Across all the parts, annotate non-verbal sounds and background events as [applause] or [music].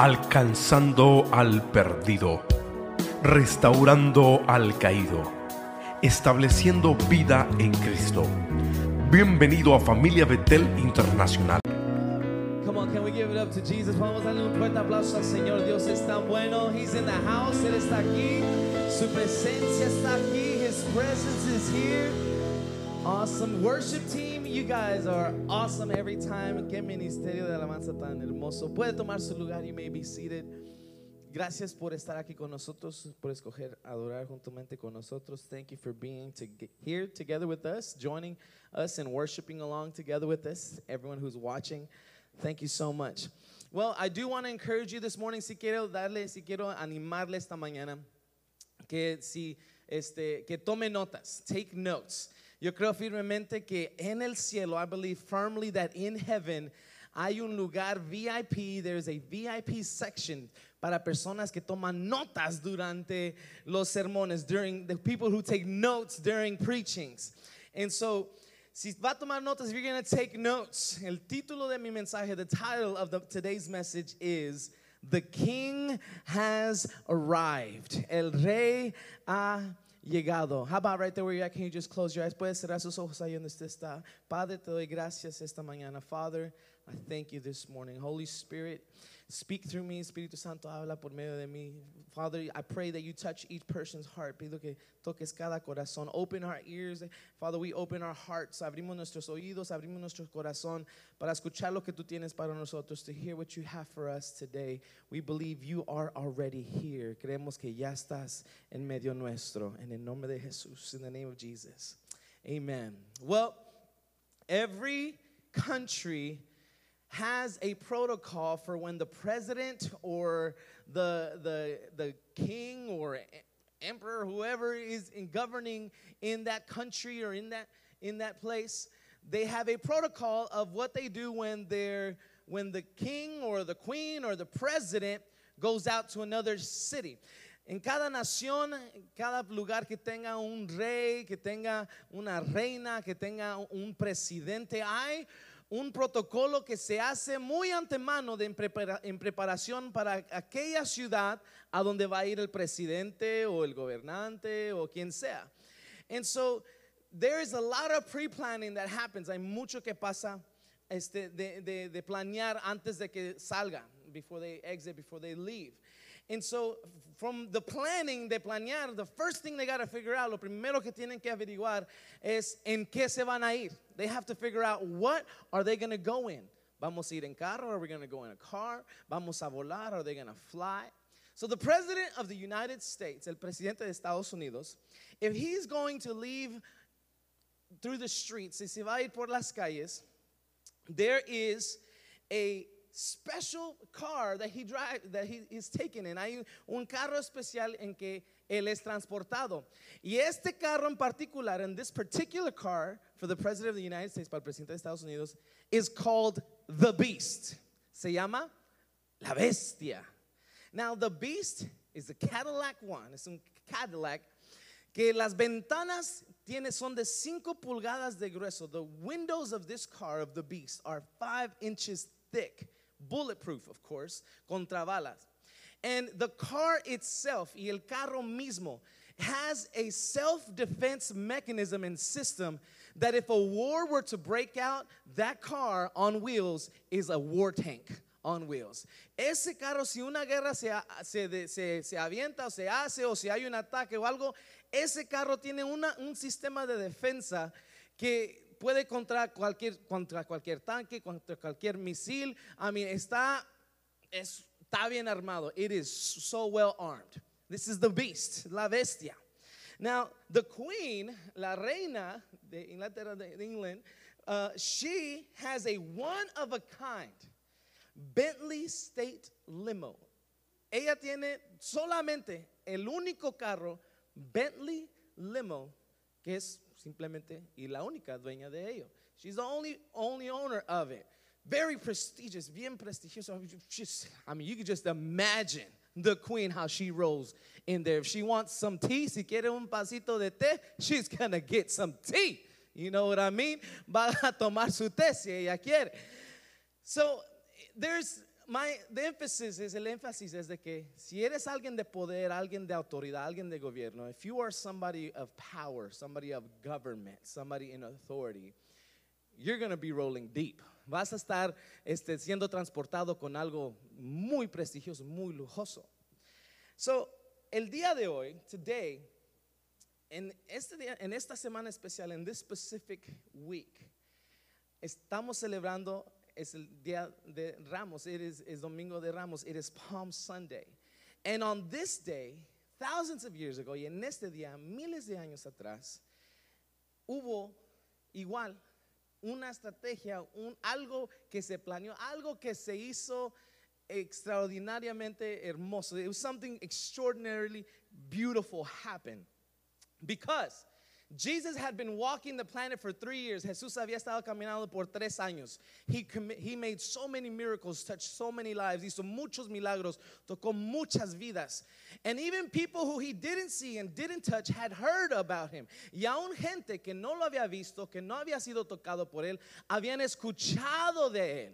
alcanzando al perdido, restaurando al caído, estableciendo vida en Cristo. Bienvenido a Familia Betel Internacional. Come on, can we give it up to Jesus? Vamos a darle un fuerte aplauso al Señor. Dios es tan bueno. He's in the house. Él está aquí. Su presencia está aquí. His presence is here. Awesome. Worship team, you guys are awesome every time. Qué ministerio de alabanza tan hermoso. Puede tomar su lugar. You may be seated. Gracias por estar aquí con nosotros, por escoger adorar juntamente con nosotros. Thank you for being to here together with us, joining us and worshiping along together with us. Everyone who's watching, thank you so much. Well, I do want to encourage you this morning. Si quiero darle, si quiero animarle esta mañana, que si este, que tome notas, take notes. Yo creo firmemente que en el cielo, I believe firmly that in heaven hay un lugar VIP, there's a VIP section para personas que toman notas durante los sermones, during the people who take notes during preachings. And so, si va a tomar notas, if you're going to take notes, el título de mi mensaje, the title of the, today's message is The King Has Arrived. El Rey ha llegado. How about right there where you're at? Can you just close your eyes? Puedes cerrar sus ojos ahí donde usted está. Padre, te doy gracias esta mañana. Father, I thank you this morning. Holy Spirit, speak through me. Espíritu Santo, habla por medio de mí. Father, I pray that you touch each person's heart. Pido que toques cada corazón. Open our ears. Father, we open our hearts. Abrimos nuestros oídos, abrimos nuestro corazón para escuchar lo que tú tienes para nosotros, to hear what you have for us today. We believe you are already here. Creemos que ya estás en medio nuestro. En el nombre de Jesús, in the name of Jesus. Amen. Well, every country has a protocol for when the president or the, the, the king or emperor, whoever is in governing in that country or in that, in that place, they have a protocol of what they do when they're when the king or the queen or the president goes out to another city. En cada nación, en cada lugar que tenga un rey, que tenga una reina, que tenga un presidente, hay un protocolo que se hace muy antemano de en, prepara, en, preparación para aquella ciudad a donde va a ir el presidente o el gobernante o quien sea. And so there is a lot of pre-planning that happens. Hay mucho que pasa este, de, de, planear antes de que salgan, before they exit, before they leave. And so, from the planning de planear, the first thing they got to figure out, lo primero que tienen que averiguar es en qué se van a ir. They have to figure out what are they going to go in. Vamos a ir en carro, are we going to go in a car? Vamos a volar, are they going to fly? So the president of the United States, el presidente de Estados Unidos, if he's going to leave through the streets, si se va a ir por las calles, there is a special car that he drive that he is taken in. Hay un carro especial en que él es transportado. Y este carro en particular, and this particular car for the president of the United States, para el presidente de Estados Unidos, is called the Beast. Se llama la Bestia. Now the Beast is a Cadillac one. Es un Cadillac que las ventanas tiene son de 5 pulgadas de grueso. The windows of this car of the Beast are 5 inches thick bulletproof, of course, contra balas. And the car itself, y el carro mismo, has a self defense mechanism and system that if a war were to break out, that car on wheels is a war tank on wheels. Ese carro, si una guerra se, se, se, se avienta o se hace o si hay un ataque o algo, ese carro tiene una, un sistema de defensa que puede contra cualquier, contra cualquier tanque, contra cualquier misil. I mean, está, está bien armado. It is so well armed. This is the beast, la bestia. Now, the queen, la reina de Inglaterra, de England, uh, she has a one of a kind Bentley State Limo. Ella tiene solamente el único carro Bentley Limo que es simplemente y la única dueña de ello. She's the only only owner of it. Very prestigious, bien prestigioso. Just, I mean, you can just imagine the queen how she rolls in there. If she wants some tea, si quiere un pasito de té, she's gonna get some tea. You know what I mean? Va a tomar su té si ella quiere. So there's my, the emphasis is, el énfasis es de que si eres alguien de poder, alguien de autoridad, alguien de gobierno, if you are somebody of power, somebody of government, somebody in authority, you're going to be rolling deep. Vas a estar este, siendo transportado con algo muy prestigioso, muy lujoso. So, el día de hoy, today, en, este día, en esta semana especial, en this specific week, estamos celebrando, es el día de Ramos, it is, es Domingo de Ramos, it is Palm Sunday. And on this day, thousands of years ago, y en este día, miles de años atrás, hubo igual una estrategia, un, algo que se planeó, algo que se hizo extraordinariamente hermoso. It was something extraordinarily beautiful happen. Because Jesus had been walking the planet for three years. Jesús había estado caminando por tres años. He, he made so many miracles, touched so many lives, hizo muchos milagros, tocó muchas vidas. And even people who he didn't see and didn't touch had heard about him. Y aún gente que no lo había visto, que no había sido tocado por él, habían escuchado de él.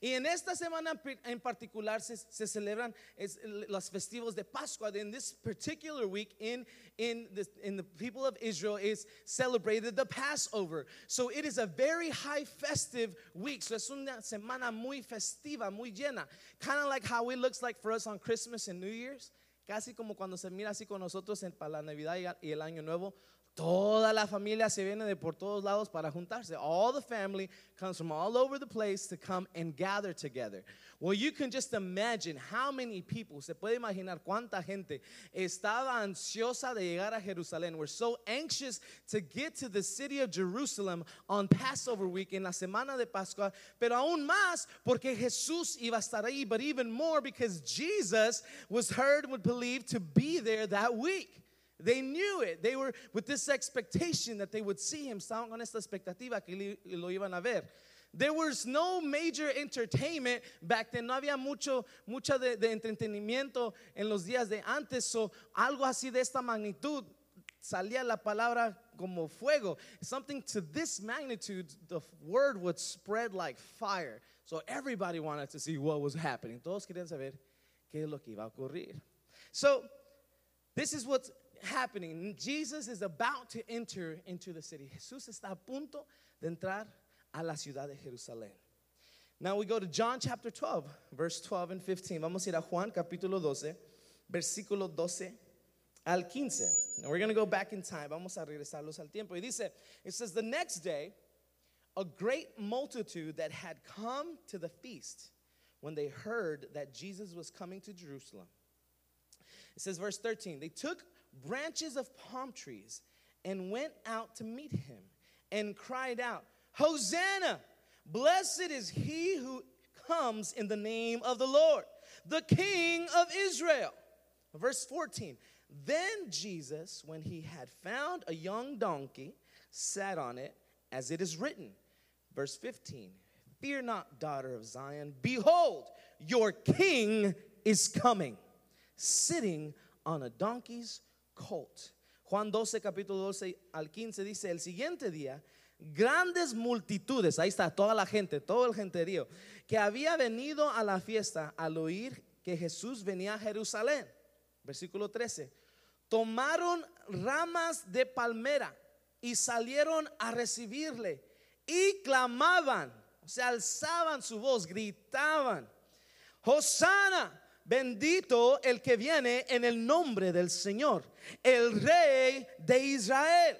Y en esta semana en particular se, se celebran es, los festivos de Pascua. In this particular week, in, in, the, in the people of Israel, is celebrated the Passover. So it is a very high festive week. So es una semana muy festiva, muy llena. Kind of like how it looks like for us on Christmas and New Year's. Casi como cuando se mira así con nosotros en, para la Navidad y, y el Año Nuevo. Toda la familia se viene de por todos lados para juntarse. All the family comes from all over the place to come and gather together. Well, you can just imagine how many people, se puede imaginar cuánta gente estaba ansiosa de llegar a Jerusalén. We're so anxious to get to the city of Jerusalem on Passover week, en la semana de Pascua, pero aún más porque Jesús iba a estar ahí, but even more because Jesus was heard and believed to be there that week. They knew it. They were with this expectation that they would see him. Estaban con esta expectativa que lo iban a ver. There was no major entertainment back then. No había mucho, mucha de, de entretenimiento en los días de antes. So, algo así de esta magnitud salía la palabra como fuego. Something to this magnitude, the word would spread like fire. So everybody wanted to see what was happening. Todos querían saber qué es lo que iba a ocurrir. So this is what's happening. Jesus is about to enter into the city. Jesús está a punto de entrar a la ciudad de Jerusalén. Now we go to John chapter 12, verse 12 and 15. Vamos a ir a Juan capítulo 12, versículo 12 al 15. And we're going to go back in time. Vamos a regresarlos al tiempo. Y dice, it says, the next day, a great multitude that had come to the feast when they heard that Jesus was coming to Jerusalem. It says, verse 13, they took branches of palm trees and went out to meet him and cried out, Hosanna! Blessed is he who comes in the name of the Lord, the King of Israel. Verse 14, then Jesus, when he had found a young donkey, sat on it, as it is written. Verse 15, fear not, daughter of Zion, behold, your king is coming sitting on a donkey's Juan 12, capítulo 12 al 15 dice, el siguiente día, grandes multitudes, ahí está toda la gente, todo el genterío, que había venido a la fiesta al oír que Jesús venía a Jerusalén. Versículo 13, tomaron ramas de palmera y salieron a recibirle y clamaban, o sea, alzaban su voz, gritaban, Hosanna, bendito el que viene en el nombre del Señor, el rey de Israel.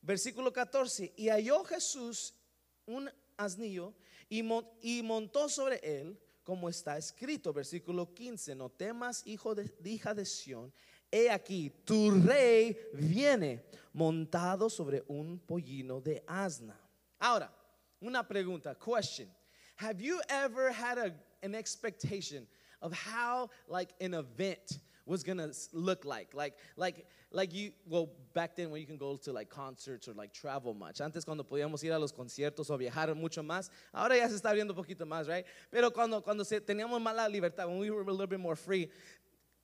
Versículo 14, y halló Jesús un asnillo y, mon- y montó sobre él, como está escrito. Versículo 15, no temas, hijo de, hija de Sión, he aquí, tu rey viene montado sobre un pollino de asna. Ahora, una pregunta, question. Have you ever had an expectation of how like an event was gonna look like? Like, like, like you, well, back then when you can go to like concerts or like travel much. Antes cuando podíamos ir a los conciertos o viajar mucho más. Ahora ya se está abriendo un poquito más, right? Pero cuando, cuando se, teníamos más la libertad, when we were a little bit more free,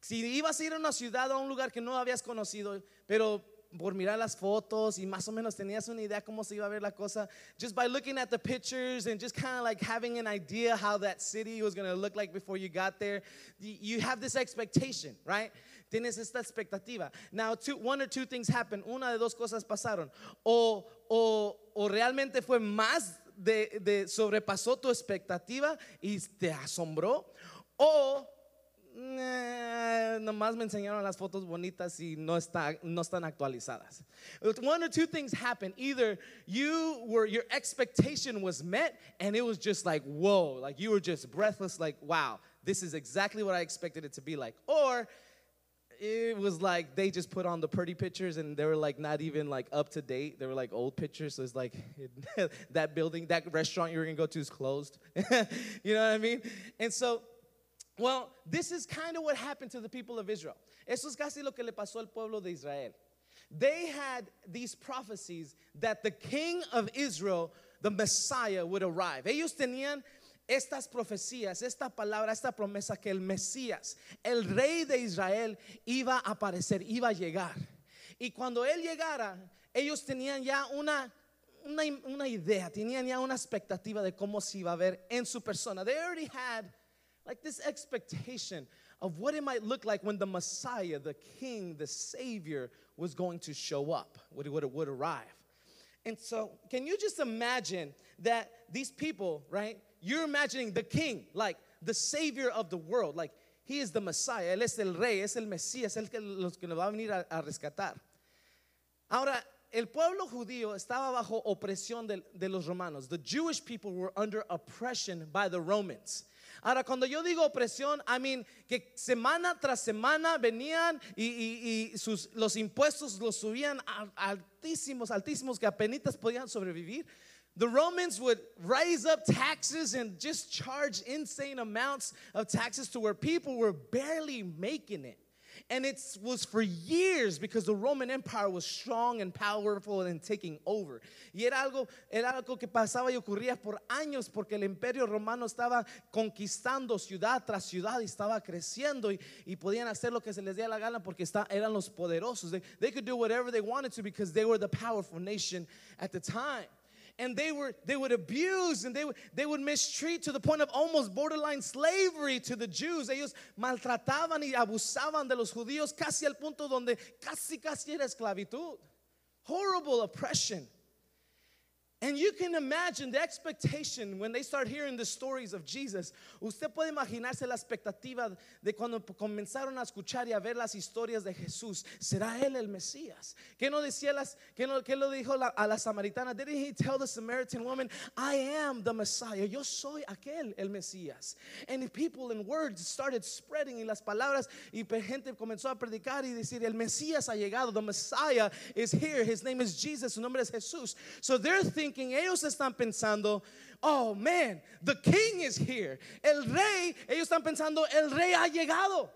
si ibas a ir a una ciudad o a un lugar que no habías conocido, pero por mirar las fotos y más o menos tenías una idea cómo se iba a ver la cosa, just by looking at the pictures and just kind of like having an idea how that city was going to look like before you got there, you have this expectation, right? Tienes esta expectativa. Now, two, one or two things happen. Una de dos cosas pasaron. O, o, o realmente fue más de, de sobrepasó tu expectativa y te asombró. O Nomás me enseñaron las fotos bonitas y no, está, no están actualizadas. One or two things happen. Either you were, your expectation was met and it was just like, whoa, like you were just breathless, like, wow, this is exactly what I expected it to be like. Or it was like they just put on the pretty pictures and they were like not even like up to date. They were like old pictures. So it's like [laughs] that building, that restaurant you were gonna go to is closed. [laughs] you know what I mean? And so well, this is kind of what happened to the people of Israel. Eso es casi lo que le pasó al pueblo de Israel. They had these prophecies that the king of Israel, the Messiah, would arrive. Ellos tenían estas profecías, esta palabra, esta promesa que el Mesías, el rey de Israel, iba a aparecer, iba a llegar. Y cuando él llegara, ellos tenían ya una una, una idea, tenían ya una expectativa de cómo se iba a ver en su persona. They already had like this expectation of what it might look like when the Messiah, the King, the Savior was going to show up, would, would, would arrive. And so, can you just imagine that these people, right? You're imagining the King, like the Savior of the world, like He is the Messiah, Él es el Rey, es el Mesías, el que los que nos va a venir a, a rescatar. Ahora, el pueblo judío estaba bajo opresión de, los romanos. The Jewish people were under oppression by the Romans. Ahora, cuando yo digo opresión, I mean que semana tras semana venían y, y- y sus, los impuestos los subían altísimos, altísimos que apenas podían sobrevivir. The Romans would raise up taxes and just charge insane amounts of taxes to where people were barely making it. And it was for years because the Roman Empire was strong and powerful and taking over. Y era algo, era algo que pasaba y ocurría por años porque el imperio romano estaba conquistando ciudad tras ciudad y estaba creciendo y, y podían hacer lo que se les diera la gana porque está, eran los poderosos. They, they could do whatever they wanted to because they were the powerful nation at the time and they were they would abuse and they would they would mistreat to the point of almost borderline slavery to the Jews. Ellos maltrataban y abusaban de los judíos casi al punto donde casi casi era esclavitud. Horrible oppression. And you can imagine the expectation when they start hearing the stories of Jesus. Usted puede imaginarse la expectativa de cuando comenzaron a escuchar y a ver las historias de Jesús. ¿Será él el Mesías? ¿Qué no decía las, qué no, qué lo dijo la- a la samaritana? Didn't he tell the Samaritan woman, I am the Messiah. Yo soy aquel, el Mesías. And people in words started spreading y las palabras y gente comenzó a predicar y decir, el Mesías ha llegado. The Messiah is here. His name is Jesus. Su nombre es Jesús. So they're thinking, ellos están pensando, oh man, the king is here. El rey, ellos están pensando, el rey ha llegado.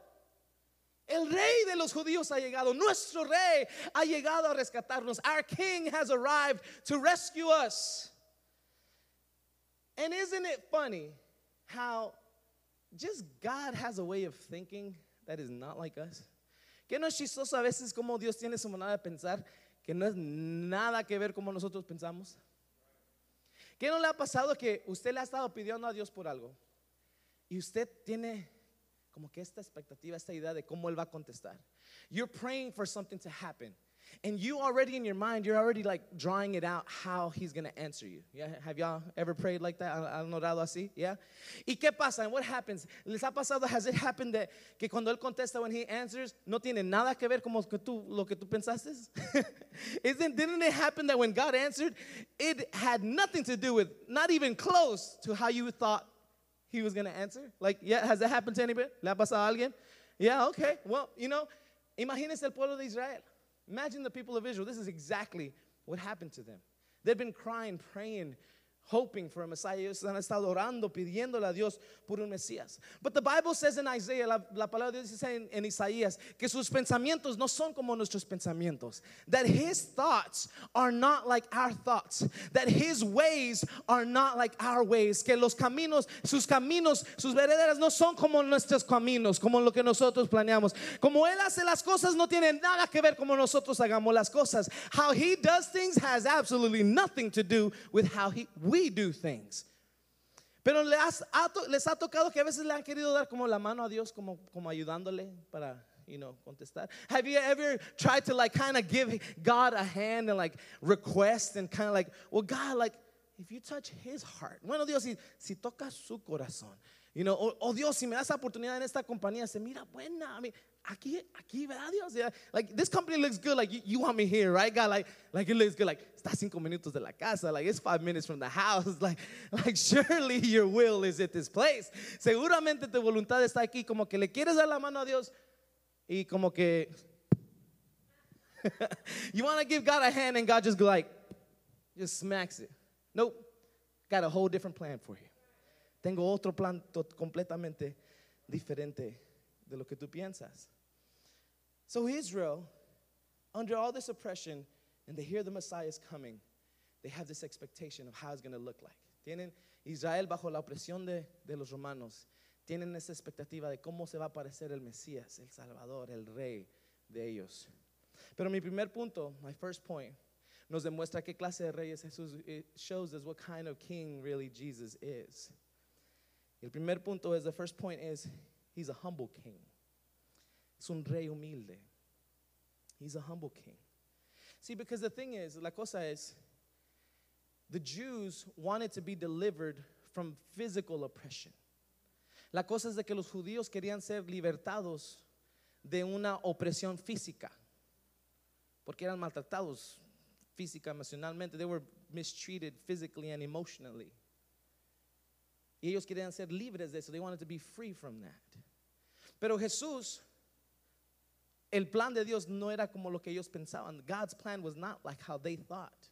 El rey de los judíos ha llegado. Nuestro rey ha llegado a rescatarnos. Our king has arrived to rescue us. And isn't it funny how just God has a way of thinking that is not like us? Que no es chistoso a veces como Dios tiene su manera de pensar que no es nada que ver como nosotros pensamos? ¿Qué no le ha pasado que usted le ha estado pidiendo a Dios por algo y usted tiene como que esta expectativa, esta idea de cómo él va a contestar? You're praying for something to happen. And you already in your mind, you're already like drawing it out how he's gonna answer you. Yeah, have y'all ever prayed like that? ¿Han orado así? Yeah. ¿Y qué pasa? And what happens? ¿Les ha pasado? Has it happened that que cuando él contesta, when he answers, no tiene nada que ver como que tú, lo que tú pensaste? [laughs] Isn't, didn't it happen that when God answered, it had nothing to do with, not even close to how you thought he was gonna answer? Like, yeah, has that happened to anybody? ¿Le ha pasado a alguien? Yeah, okay. Well, you know, imagínense el pueblo de Israel. Imagine the people of Israel. This is exactly what happened to them. They'd been crying, praying, hoping for a Messiah. Ellos han estado orando, pidiéndole a Dios por un Mesías. But the Bible says in Isaiah, la, la palabra de Dios dice en, en Isaías, que sus pensamientos no son como nuestros pensamientos. That his thoughts are not like our thoughts. That his ways are not like our ways. Que los caminos, sus caminos, sus verederas no son como nuestros caminos, como lo que nosotros planeamos. Como él hace las cosas no tiene nada que ver como nosotros hagamos las cosas. How he does things has absolutely nothing to do with how he, we do things. Pero les ha, tocado que a veces le han querido dar como la mano a Dios, como, como ayudándole para, you know, contestar. Have you ever tried to like kind of give God a hand and like request and kind of like, well, God, like, if you touch his heart, bueno, Dios, si, si toca su corazón, you know, oh, Dios, si me das oportunidad en esta compañía, se mira buena. Aquí, aquí, ¿verdad, Dios? Yeah. Like, this company looks good. Like, you, you, want me here, right, God? Like, like, it looks good. Like, está cinco minutos de la casa. Like, it's five minutes from the house. [laughs] Like, like, surely your will is at this place. Seguramente tu voluntad está aquí. Como que le quieres dar la mano a Dios y como que [laughs] you want to give God a hand and God just like, just smacks it. Nope. Got a whole different plan for you. Tengo otro plan completamente diferente de lo que tú piensas. So Israel, under all this oppression, and they hear the Messiah is coming, they have this expectation of how it's going to look like. Tienen Israel bajo la opresión de, de los romanos. Tienen esa expectativa de cómo se va a aparecer el Mesías, el Salvador, el Rey de ellos. Pero mi primer punto, my first point, nos demuestra qué clase de rey es Jesús. It shows us what kind of king really Jesus is. El primer punto is, the first point is, He's a humble king. Es un rey humilde. He's a humble king. See, because the thing is, la cosa es, the Jews wanted to be delivered from physical oppression. La cosa es de que los judíos querían ser libertados de una opresión física, porque eran maltratados física, emocionalmente. They were mistreated physically and emotionally. Y ellos querían ser libres de eso. They wanted to be free from that. Pero Jesús, el plan de Dios no era como lo que ellos pensaban. God's plan was not like how they thought.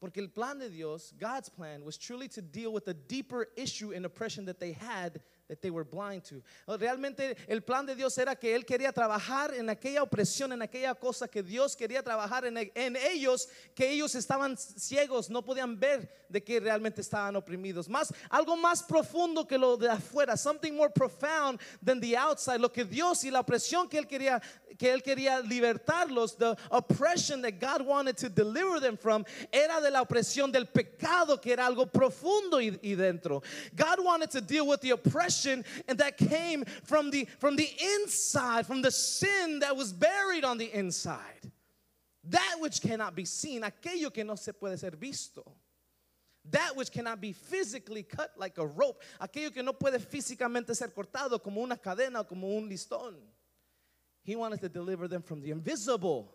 Porque el plan de Dios, God's plan, was truly to deal with the deeper issue and oppression that they had that they were blind to. Realmente el plan de Dios era que Él quería trabajar en aquella opresión, en aquella cosa que Dios quería trabajar en, en, ellos, que ellos estaban ciegos, no podían ver de que realmente estaban oprimidos. Más, algo más profundo que lo de afuera, something more profound than the outside, lo que Dios y la opresión que Él quería que él quería libertarlos, the oppression that God wanted to deliver them from, era de la opresión del pecado, que era algo profundo y, y dentro. God wanted to deal with the oppression and that came from the from the inside, from the sin that was buried on the inside. That which cannot be seen, aquello que no se puede ser visto. That which cannot be physically cut like a rope, aquello que no puede físicamente ser cortado como una cadena o como un listón. He wanted to deliver them from the invisible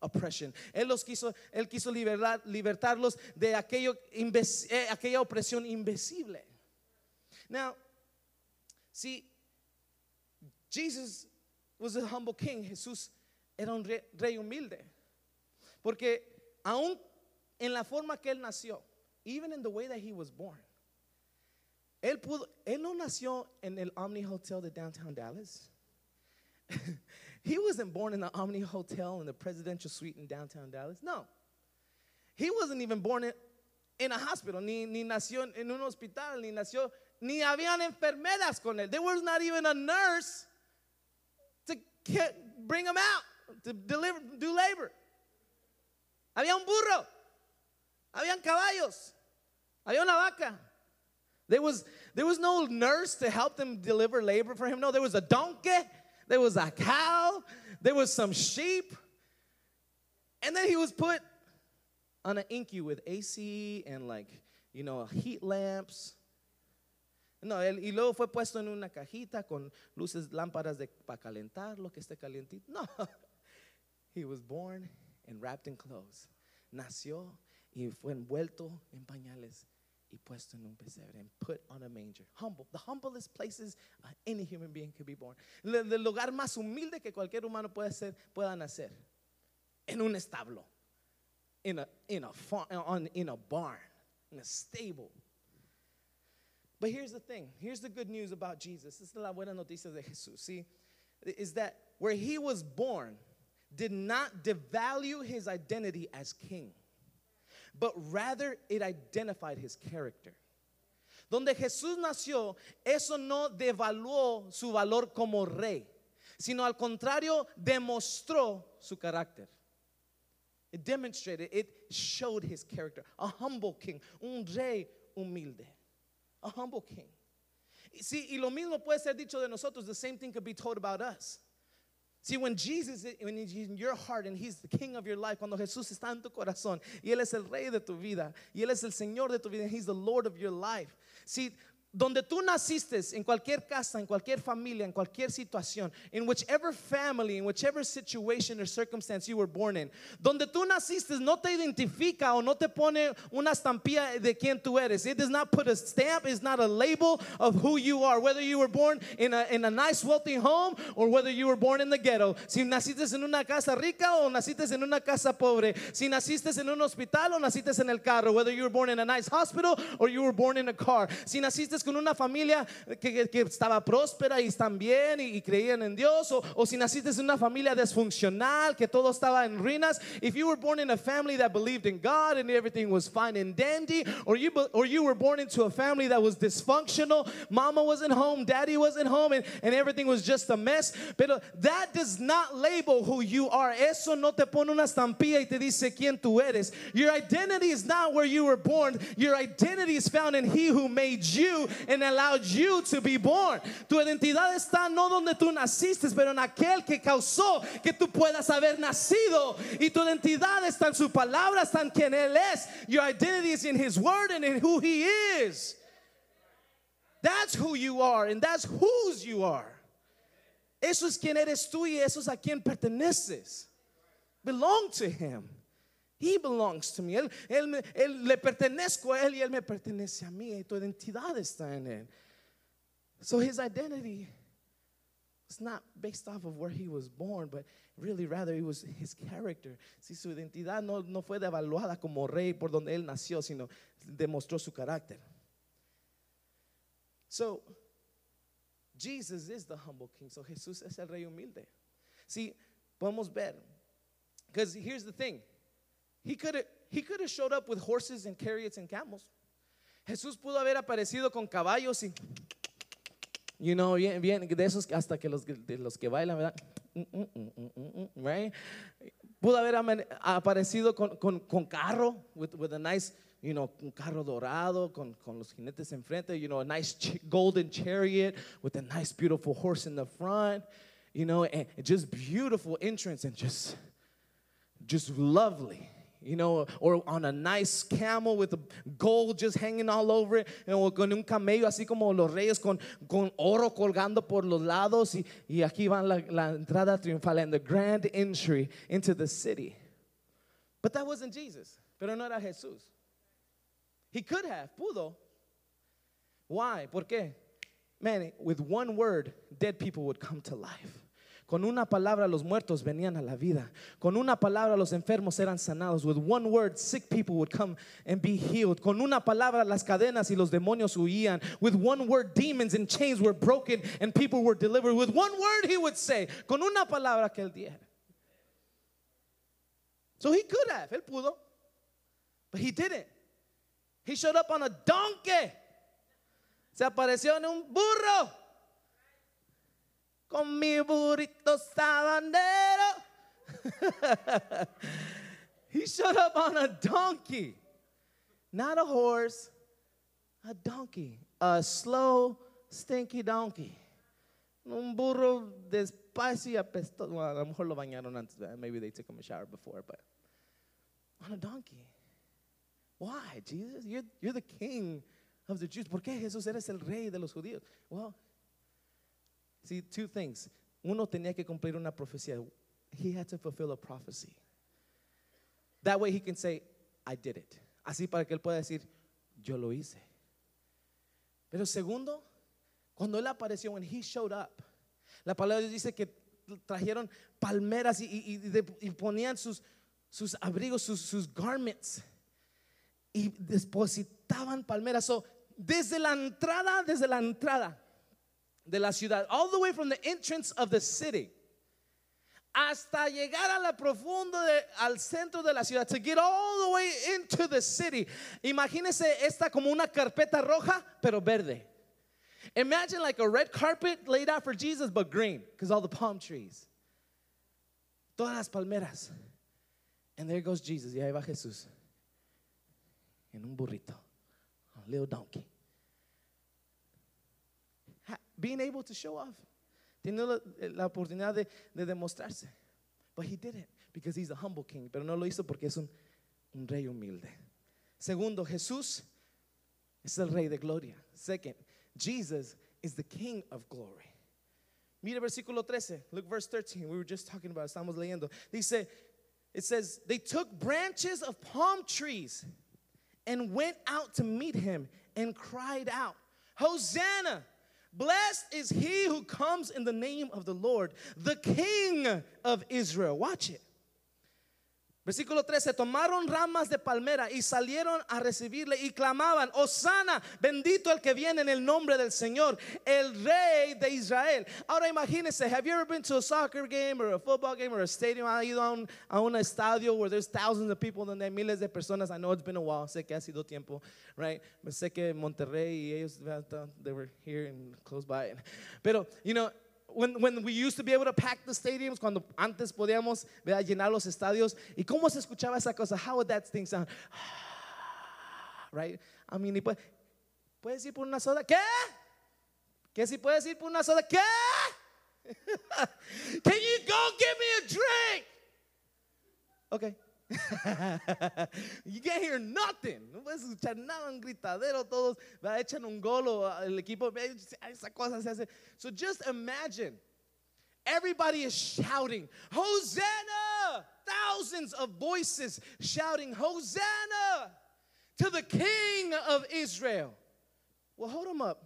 oppression. Él los quiso, él quiso liberar, libertarlos de aquello, eh, aquella opresión invisible. Now, see, Jesus was a humble king. Jesús era un rey, rey humilde. Porque aún en la forma que él nació, even in the way that he was born, él, pudo, él no nació en el Omni Hotel de downtown Dallas. [laughs] he wasn't born in the Omni Hotel in the presidential suite in downtown Dallas. No. He wasn't even born in, in a hospital, ni, ni nació en un hospital, ni nació, ni habían enfermeras con él. There was not even a nurse to bring him out, to deliver, do labor. Había un burro, habían caballos, había una vaca. There was, there was no nurse to help them deliver labor for him. No, there was a donkey there was a cow, there was some sheep. And then he was put on an INCU with AC and like, you know, heat lamps. No, y luego fue puesto en una cajita con luces, lámparas de, para calentar lo que esté calientito. [laughs] No, he was born and wrapped in clothes. Nació y fue envuelto en pañales y puesto en un pesebre and put on a manger. Humble, the humblest places any human being could be born. El, el lugar más humilde que cualquier humano puede ser, pueda nacer. En un establo. In a, in a, farm, on, in a barn. in a stable. But here's the thing. Here's the good news about Jesus. Esta es la buena noticia de Jesús. See, is that where he was born did not devalue his identity as king, but rather it identified his character. Donde Jesús nació, eso no devaluó su valor como rey, sino al contrario, demostró su carácter. It demonstrated, it showed his character. A humble king, un rey humilde. A humble king. See, y lo mismo puede ser dicho de nosotros. The same thing could be told about us. See, when Jesus, when he's in your heart and he's the king of your life, cuando Jesús está en tu corazón y él es el rey de tu vida y él es el señor de tu vida, and he's the Lord of your life. See, donde tú naciste, en cualquier casa, en cualquier familia, en cualquier situación, in whichever family, in whichever situation or circumstance you were born in, donde tú naciste no te identifica o no te pone una estampilla de quién tú eres. It does not put a stamp, it's not a label of who you are, whether you were born in a, in a nice, wealthy home or whether you were born in the ghetto. Si naciste en una casa rica o naciste en una casa pobre, si naciste en un hospital o naciste en el carro, whether you were born in a nice hospital or you were born in a car, si naciste con una familia que, que estaba próspera y están bien y, y creían en Dios, o, o si naciste en una familia que todo estaba en ruinas, if you were born in a family that believed in God and everything was fine and dandy, or you, or you were born into a family that was dysfunctional, mama wasn't home, daddy wasn't home, and, and everything was just a mess, pero that does not label who you are. Eso no te pone una estampilla y te dice quién tú eres. Your identity is not where you were born. Your identity is found in He who made you and allowed you to be born. Tu identidad está no donde tú naciste, pero en aquel que causó que tú puedas haber nacido. Y tu identidad está en su palabra, está en quien Él es. Your identity is in His word and in who He is. That's who you are and that's whose you are. Eso es quien eres tú y eso es a quien perteneces. Belong to Him. He belongs to me. Él, él, él le pertenezco a Él y Él me pertenece a mí. Y tu identidad está en Él. So His identity is not based off of where He was born, but really rather it was His character. Si su identidad no, no fue devaluada como rey por donde Él nació, sino demostró su carácter. So, Jesus is the humble king. So Jesús es el rey humilde. See, podemos ver. Because here's the thing. He could have he could have showed up with horses and chariots and camels. Jesús pudo haber aparecido con caballos y you know, bien, bien de esos hasta que los, de los que bailan, ¿verdad? Right? Pudo haber aparecido con, con, con carro, with, with a nice, you know, un carro dorado, con, con los jinetes enfrente, you know, a nice ch- golden chariot with a nice, beautiful horse in the front, you know, and just beautiful entrance and just, just lovely. You know, or on a nice camel with gold just hanging all over it, you know, con un camello así como los reyes con, con oro colgando por los lados y, y aquí van la, la entrada triunfal and the grand entry into the city. But that wasn't Jesus, pero no era Jesús. He could have, pudo. Why? ¿Por qué? Man, with one word, dead people would come to life. Con una palabra los muertos venían a la vida. Con una palabra los enfermos eran sanados. With one word sick people would come and be healed. Con una palabra las cadenas y los demonios huían. With one word demons and chains were broken and people were delivered. With one word he would say. Con una palabra que él diera. So he could have, él pudo. But he didn't. He showed up on a donkey. Se apareció en un burro. Con mi burrito sabanero. [laughs] he showed up on a donkey. Not a horse, a donkey. A slow, stinky donkey. Un burro despacio apestoso. Well, a lo mejor lo bañaron antes. uh, Maybe they took him a shower before, but on a donkey. Why, Jesus? You're, you're the king of the Jews. ¿Por qué Jesús eres el rey de los judíos? Well, see, two things. Uno tenía que cumplir una profecía. He had to fulfill a prophecy. That way he can say, I did it. Así para que él pueda decir, yo lo hice. Pero segundo, cuando él apareció, when he showed up, la palabra de Dios dice que trajeron palmeras y, y- de- ponían sus, sus abrigos, sus, sus garments. y depositaban palmeras. So, desde la entrada, desde la entrada de la ciudad, all the way from the entrance of the city, hasta llegar a la profundo de, al centro de la ciudad, to get all the way into the city. Imagínese esta como una carpeta roja, pero verde. Imagine like a red carpet laid out for Jesus, but green, because all the palm trees. Todas las palmeras. And there goes Jesus, y ahí va Jesús. En un burrito, a little donkey. Being able to show off. Teniendo la, eh, la oportunidad de, de demostrarse. But he did it because he's a humble king. Pero no lo hizo porque es un, un rey humilde. Segundo, Jesús es el rey de gloria. Second, Jesus is the king of glory. Mira versículo 13. Look verse 13. We were just talking about, estamos leyendo. Dice, it says, they took branches of palm trees and went out to meet him and cried out, Hosanna! Blessed is he who comes in the name of the Lord, the King of Israel. Watch it. Versículo 13, tomaron ramas de palmera y salieron a recibirle y clamaban, Osana, bendito el que viene en el nombre del Señor, el rey de Israel. Ahora imagínense, have you ever been to a soccer game or a football game or a stadium? ¿Ha ido a un, a un where there's thousands of people, donde hay miles de personas? I know it's been a while, sé que ha sido tiempo, right? Sé que Monterrey y ellos, they were here and close by. Pero, you know, when, when we used to be able to pack the stadiums, cuando antes podíamos ¿verdad? llenar los estadios, ¿y cómo se escuchaba esa cosa? How would that thing sound? [sighs] Right? I mean, puede- ¿puedes ir por una soda? ¿Qué? ¿Qué si puedes ir por una soda? ¿Qué? [laughs] Can you go get me a drink? Okay. You can't hear nothing. No puedes escuchar nada, un gritadero, todos ¿verdad? echan un golo al equipo. Esa cosa se hace. So just imagine. Everybody is shouting, Hosanna! Thousands of voices shouting, Hosanna! To the King of Israel. Well, hold them up.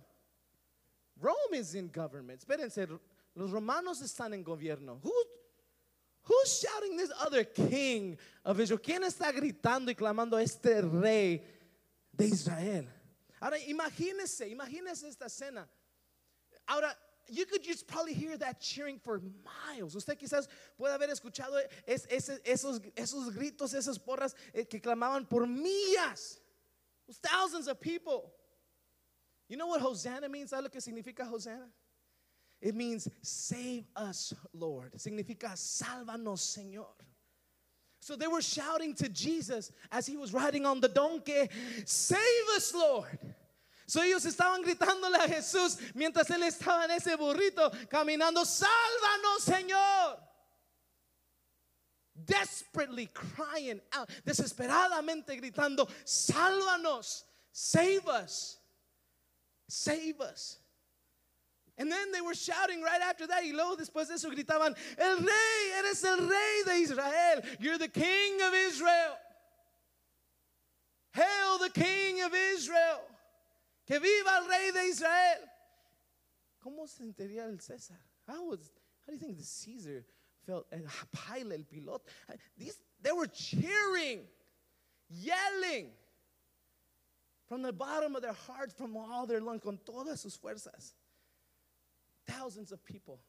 Rome is in government. Espérense, los romanos están en gobierno. Who, who's shouting this other king of Israel? ¿Quién está gritando y clamando a este rey de Israel? Ahora, imagínese, imagínese esta escena. Ahora, you could just probably hear that cheering for miles. Usted quizás puede haber escuchado es- ese- esos, esos gritos, esas porras eh, que clamaban por millas. Thousands of people. You know what Hosanna means? ¿Sabe lo que significa Hosanna? It means save us, Lord. Significa sálvanos, Señor. So they were shouting to Jesus as he was riding on the donkey, save us, Lord. So ellos estaban gritándole a Jesús mientras él estaba en ese burrito caminando, sálvanos, Señor. Desperately crying out, desesperadamente gritando, sálvanos, save us, save us. And then they were shouting right after that. Y luego después de eso gritaban, el rey, eres el rey de Israel. You're the king of Israel. Hail the king of Israel. Que viva el rey de Israel. ¿Cómo se sentiría el César? How, was, how do you think the Caesar felt? El Pilate, el. These, they were cheering, yelling from the bottom of their hearts, from all their lungs, con todas sus fuerzas. Thousands of people.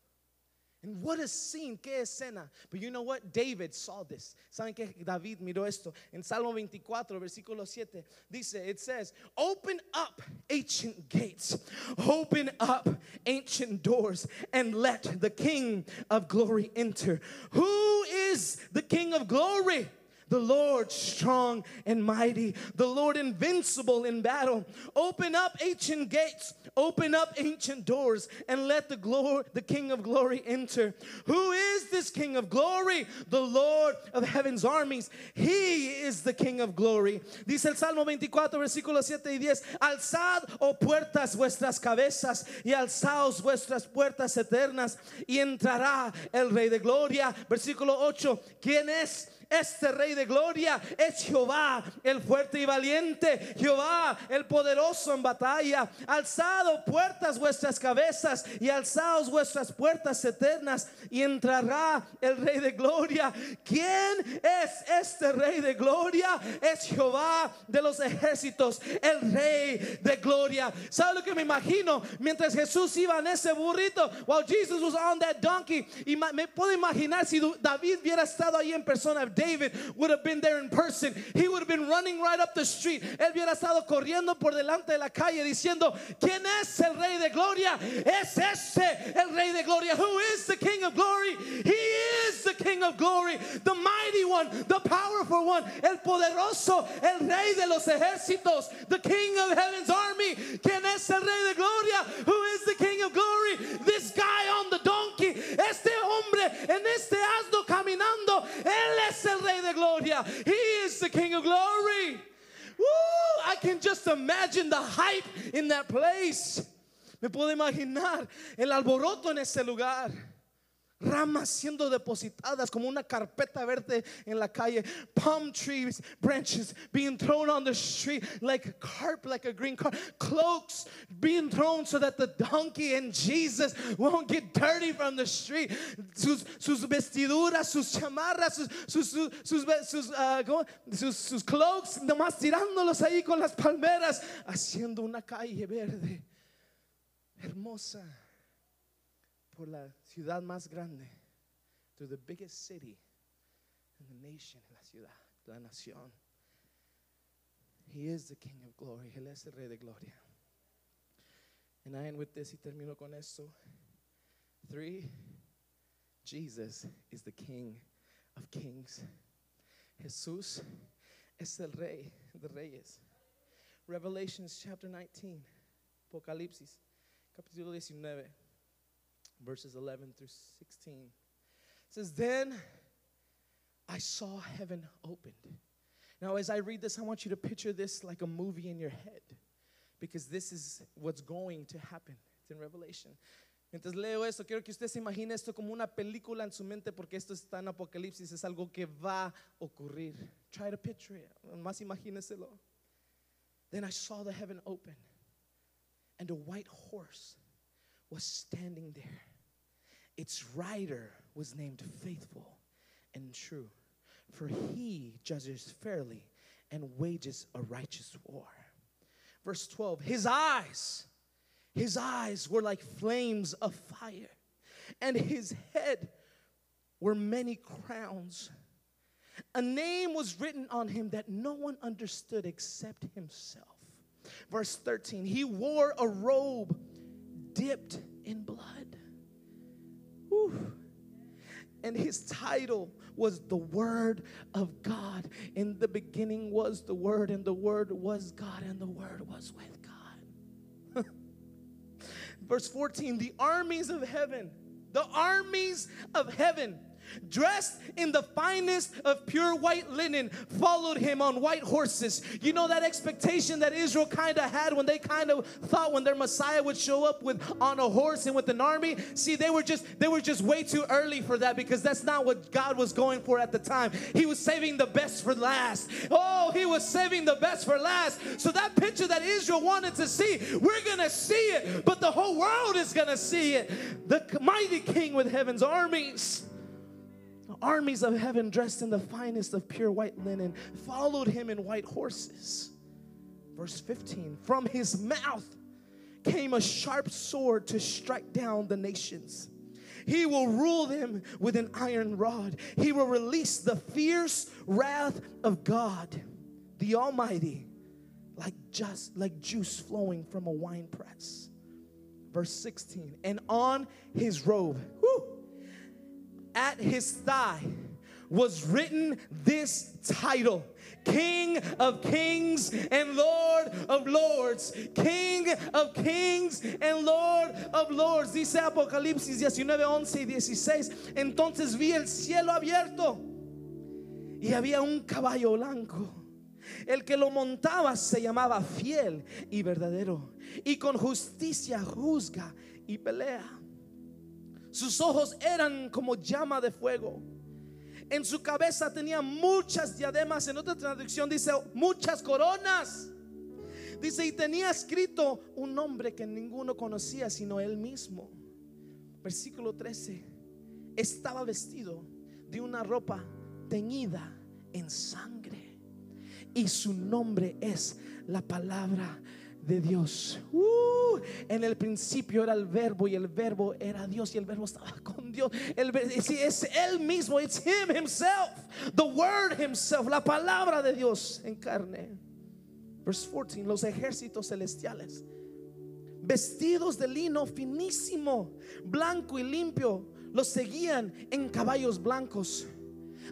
And what a scene, qué escena. But you know what? David saw this. ¿Saben que David miró esto? En Salmo 24, versículo 7, dice, it says, Open up ancient gates, open up ancient doors, and let the King of glory enter. Who is the King of glory? The Lord strong and mighty, the Lord invincible in battle. Open up ancient gates, open up ancient doors, and let the glory, the King of glory enter. Who is this King of glory? The Lord of heaven's armies. He is the King of glory. Dice el Salmo 24, versículos 7 y 10. Alzad, oh puertas, vuestras cabezas, y alzaos vuestras puertas eternas, y entrará el Rey de gloria. Versículo 8. ¿Quién es? Este rey de gloria es Jehová, el fuerte y valiente, Jehová, el poderoso en batalla. Alzado puertas vuestras cabezas y alzaos vuestras puertas eternas y entrará el rey de gloria. ¿Quién es este rey de gloria? Es Jehová de los ejércitos, el rey de gloria. ¿Sabe lo que me imagino? Mientras Jesús iba en ese burrito, while Jesus was on that donkey, y me puedo imaginar si David hubiera estado ahí en persona, David would have been there in person, he would have been running right up the street. Él hubiera estado corriendo por delante de la calle diciendo, ¿quién es el rey de gloria? Es ese el rey de gloria. Who is the king of glory? He is the king of glory, the mighty one, the powerful one, el poderoso, el rey de los ejércitos, the king of heaven's army. ¿Quién es el rey de gloria? Who is the king of glory? This guy on the este hombre en este asno caminando, él es el rey de gloria. He is the king of glory. Woo, I can just imagine the hype in that place. Me puedo imaginar el alboroto en ese lugar. Ramas siendo depositadas como una carpeta verde en la calle. Palm trees, branches being thrown on the street like a carp, like a green carp. Cloaks being thrown so that the donkey and Jesus won't get dirty from the street. Sus, vestiduras, sus chamarras, sus, sus, sus, sus, uh, sus, sus cloaks, nomás tirándolos ahí con las palmeras, haciendo una calle verde hermosa por la ciudad más grande, to the biggest city in the nation, la ciudad, la nación. He is the King of glory. Él es el Rey de Gloria. And I end with this y termino con esto. Three, Jesus is the King of kings. Jesús es el Rey de Reyes. Revelations chapter 19, Apocalipsis capítulo 19, verses 11 through 16. It says, Then I saw heaven opened. Now, as I read this, I want you to picture this like a movie in your head because this is what's going to happen. It's in Revelation. Mientras leo esto, quiero que usted se imagine esto como una película en su mente porque esto está en Apocalipsis, es algo que va a ocurrir. Try to picture it. Más imagíneselo. Then I saw the heaven open and a white horse was standing there. Its rider was named Faithful and True, for he judges fairly and wages a righteous war. Verse 12 His eyes, his eyes were like flames of fire, and his head were many crowns. A name was written on him that no one understood except himself. Verse 13 He wore a robe dipped in blood. And his title was the Word of God. In the beginning was the Word, and the Word was God, and the Word was with God. [laughs] Verse 14 The armies of heaven, the armies of heaven dressed in the finest of pure white linen, followed him on white horses. You know that expectation that Israel kind of had when they kind of thought when their Messiah would show up with on a horse and with an army. See, they were just they were just way too early for that because that's not what God was going for at the time. He was saving the best for last. Oh, he was saving the best for last. So that picture that Israel wanted to see, we're gonna see it, but the whole world is gonna see it. The mighty king with heaven's armies armies of heaven dressed in the finest of pure white linen followed him in white horses. Verse 15 From his mouth came a sharp sword to strike down the nations. He will rule them with an iron rod. He will release the fierce wrath of God, the Almighty, like just like juice flowing from a wine press. Verse 16, and on his robe, at his thigh was written this title King of Kings and Lord of Lords. King of Kings and Lord of Lords. Dice Apocalipsis 19, 11 y 16. Entonces vi el cielo abierto y había un caballo blanco. El que lo montaba se llamaba fiel y verdadero y con justicia juzga y pelea. Sus ojos eran como llama de fuego En su cabeza tenía muchas diademas. En otra traducción dice muchas coronas. Dice, y tenía escrito un nombre que ninguno conocía sino él mismo. Versículo 13. Estaba vestido de una ropa teñida en sangre. Y su nombre es la palabra de Dios. Uh, en el principio era el verbo y el verbo era Dios y el verbo estaba [laughs] con Dios. El, si es él mismo, it's him himself, the word himself, la palabra de Dios en carne. Verse 14, los ejércitos celestiales, vestidos de lino finísimo, blanco y limpio, los seguían en caballos blancos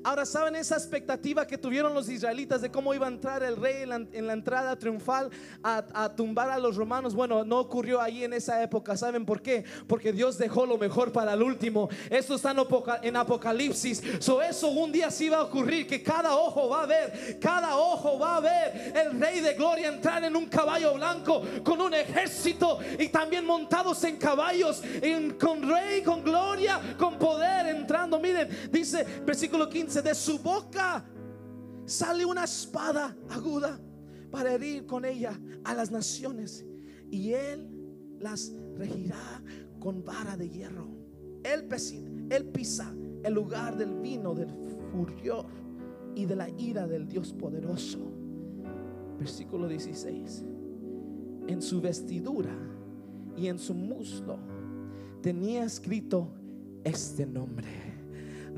Ahora, ¿saben esa expectativa que tuvieron los israelitas de cómo iba a entrar el rey en la, entrada triunfal a, tumbar a los romanos? Bueno, no ocurrió ahí en esa época. ¿Saben por qué? Porque Dios dejó lo mejor para el último. Esto está en Apocalipsis. So, eso un día sí va a ocurrir, que cada ojo va a ver, cada ojo va a ver el rey de gloria entrar en un caballo blanco con un ejército y también montados en caballos, con rey, con gloria, con poder entrando. Miren, dice versículo 15 de su boca sale una espada aguda para herir con ella a las naciones. Y él las regirá con vara de hierro. Él, él pisa el lugar del vino, del furor y de la ira del Dios poderoso. Versículo 16. En su vestidura y en su muslo tenía escrito este nombre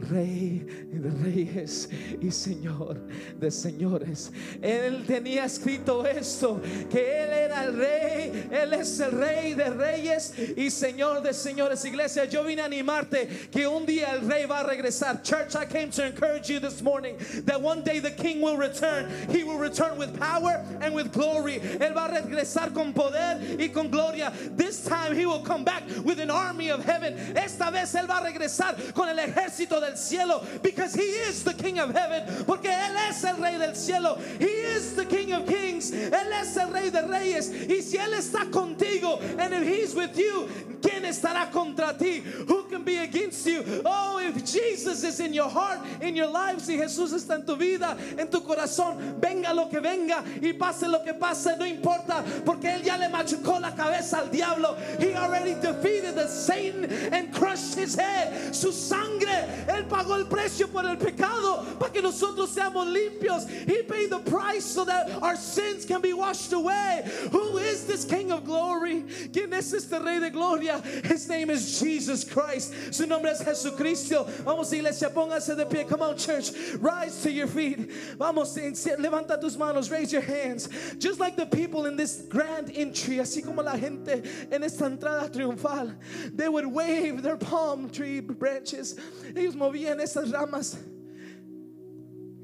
Rey de reyes y Señor de señores. Él tenía escrito esto, que Él era el rey, Él es el rey de reyes y Señor de señores. Iglesia, yo vine a animarte que un día el rey va a regresar. Church, I came to encourage you this morning that one day the king will return. He will return with power and with glory. Él va a regresar con poder y con gloria. This time he will come back with an army of heaven. Esta vez Él va a regresar con el ejército de del cielo because he is the king of heaven porque él es el rey del cielo. He is the king of kings. Él es el rey de reyes. Y si él está contigo and if he's with you quién estará contra ti who can be against you oh if Jesus is in your heart in your life si Jesús está en tu vida en tu corazón venga lo que venga y pase lo que pase no importa porque él ya le machucó la cabeza al diablo. He already defeated the Satan and crushed his head. Su sangre él pagó el precio por el pecado para que nosotros seamos limpios. He paid the price so that our sins can be washed away. Who is this King of glory? ¿Quién es este Rey de gloria? His name is Jesus Christ. Su nombre es Jesucristo. Vamos iglesia, póngase de pie. Come on church, rise to your feet. Vamos, levanta tus manos, raise your hands. Just like the people in this grand entry, así como la gente en esta entrada triunfal, they would wave their palm tree branches. Ellos movían esas ramas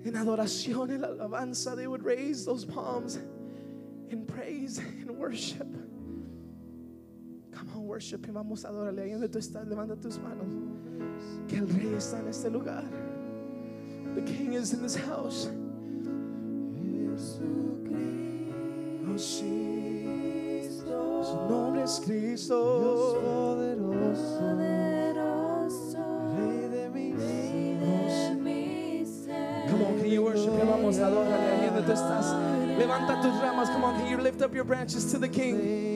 en adoración, en alabanza. They would raise those palms in praise and worship. Come on, worship Him. Vamos a adorarle. Ahí donde tú estás, levanta tus manos. Que el Rey está en este lugar. The King is in this house. Oh, Su nombre es Cristo. Dios poderoso. Ahí donde tú estás. Levanta tus ramas. Come on, you lift up your branches to the King?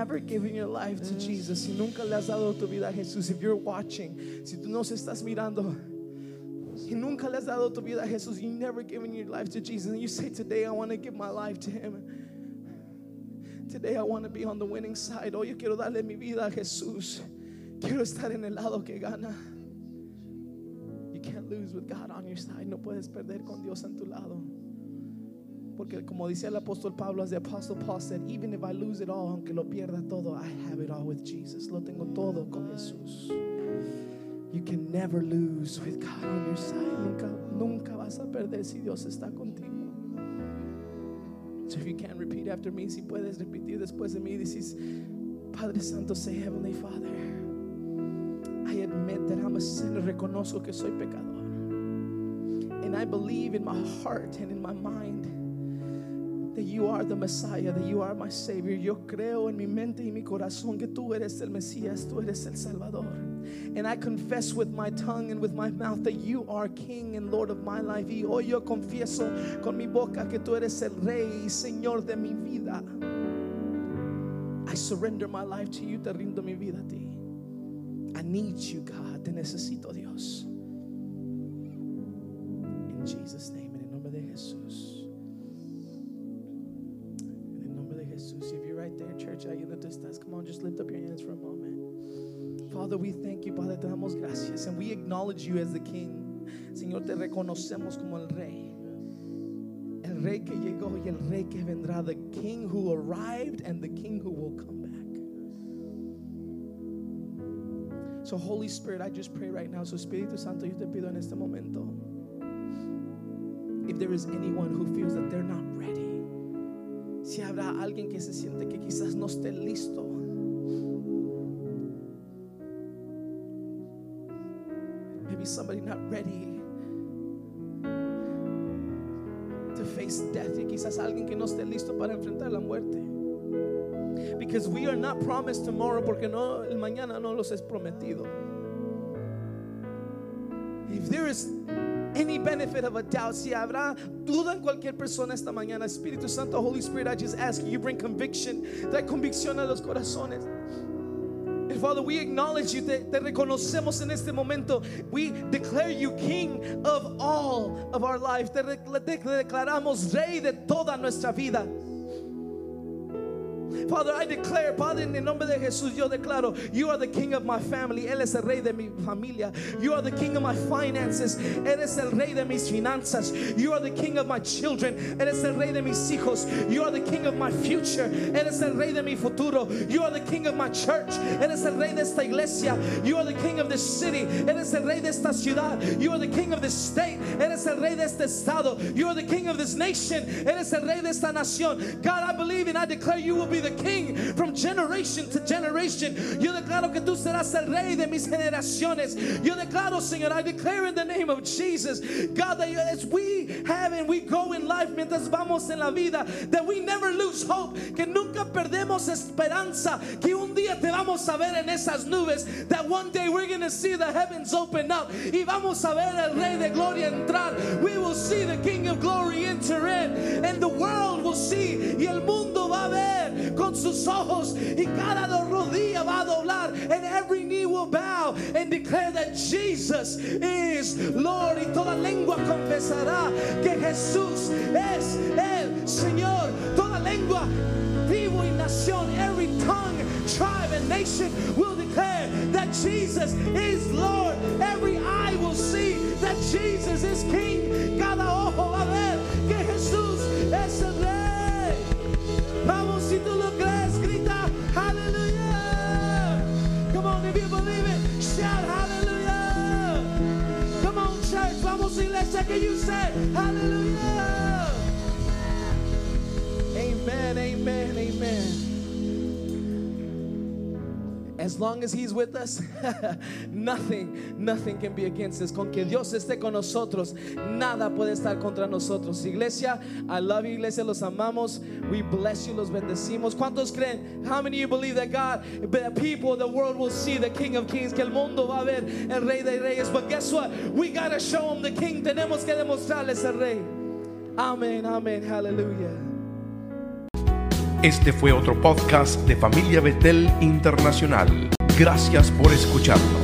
Never given your life to Jesus, si nunca le has dado tu vida a Jesús, if you're watching, si tú nos estás mirando, y nunca le has dado tu vida a Jesús, you never given your life to Jesus, and you say, Today I want to give my life to Him. Today I want to be on the winning side. Hoy yo quiero darle mi vida a Jesús. Quiero estar en el lado que gana. You can't lose with God on your side. No puedes perder con Dios en tu lado. Porque como dice el apóstol Pablo, as the apostle Paul said, even if I lose it all, aunque lo pierda todo, I have it all with Jesus. Lo tengo todo con Jesús. You can never lose with God on your side. Nunca, nunca vas a perder si Dios está contigo. So if you can repeat after me, si puedes repetir después de mí, dices, Padre Santo, say Heavenly Father, I admit that I'm a sinner, reconozco que soy pecador. And I believe in my heart and in my mind that you are the Messiah, that you are my Savior. Yo creo en mi mente y mi corazón que tú eres el Mesías, tú eres el Salvador. And I confess with my tongue and with my mouth that you are King and Lord of my life. Y hoy yo confieso con mi boca que tú eres el Rey y Señor de mi vida. I surrender my life to you, te rindo mi vida a ti. I need you, God. Te necesito, Dios. In Jesus' name, we thank you, Padre, te damos gracias. And we acknowledge you as the King. Señor, te reconocemos como el Rey. El Rey que llegó y el Rey que vendrá. The King who arrived and the King who will come back. So, Holy Spirit, I just pray right now. So, Espíritu Santo, yo te pido en este momento. If there is anyone who feels that they're not ready, si habrá alguien que se siente que quizás no esté listo. Somebody not ready to face death. Y quizás alguien que no esté listo para enfrentar la muerte. Because we are not promised tomorrow porque no el mañana no los es prometido. If there is any benefit of a doubt, si habrá duda en cualquier persona esta mañana, Espíritu Santo, Holy Spirit, I just ask you, you bring conviction, trae convicción a los corazones. Father, we acknowledge you, te, te reconocemos en este momento. We declare you King of all of our life. Te, te declaramos Rey de toda nuestra vida. Father, I declare, Padre, en el nombre de Jesús, yo declaro, you are the king of my family. Él es el rey de mi familia. You are the king of my finances. Eres el rey de mis finanzas. You are the king of my children. Eres el rey de mis hijos. You are the king of my future. Eres el rey de mi futuro. You are the king of my church. Eres el rey de esta iglesia. You are the king of this city. Eres el rey de esta ciudad. You are the king of this state. Eres el rey de este estado. You are the king of this nation. Eres el rey de esta nación. God, I believe and I declare you will be the king from generation to generation. Yo declaro que tú serás el rey de mis generaciones. Yo declaro, Señor, I declare in the name of Jesus, God, that as we have and we go in life mientras vamos en la vida, that we never lose hope, que nunca perdemos esperanza, que un día te vamos a ver en esas nubes, that one day we're going to see the heavens open up y vamos a ver el rey de gloria entrar. We will see the king of glory enter in and the world will see y el mundo va a ver con sus ojos y cada rodilla va a doblar and every knee will bow and declare that Jesus is Lord. Y toda lengua confesará que Jesús es el Señor. Toda lengua tribu y nación every tongue tribe and nation will declare that Jesus is Lord. Every eye will see that Jesus is King. Cada ojo va a ver que Jesús es el que you say hallelujah. Amen, amen, amen. As long as He's with us, [laughs] nothing, nothing can be against us. Con que Dios esté con nosotros, nada puede estar contra nosotros. Iglesia, I love you, iglesia, los amamos. We bless you, los bendecimos. ¿Cuántos creen? How many of you believe that God, the people, the world will see the King of Kings, que el mundo va a ver el Rey de Reyes? But guess what? We gotta show them the King. Tenemos que demostrarles el Rey. Amén, amén, hallelujah. Este fue otro podcast de Familia Betel Internacional. Gracias por escucharnos.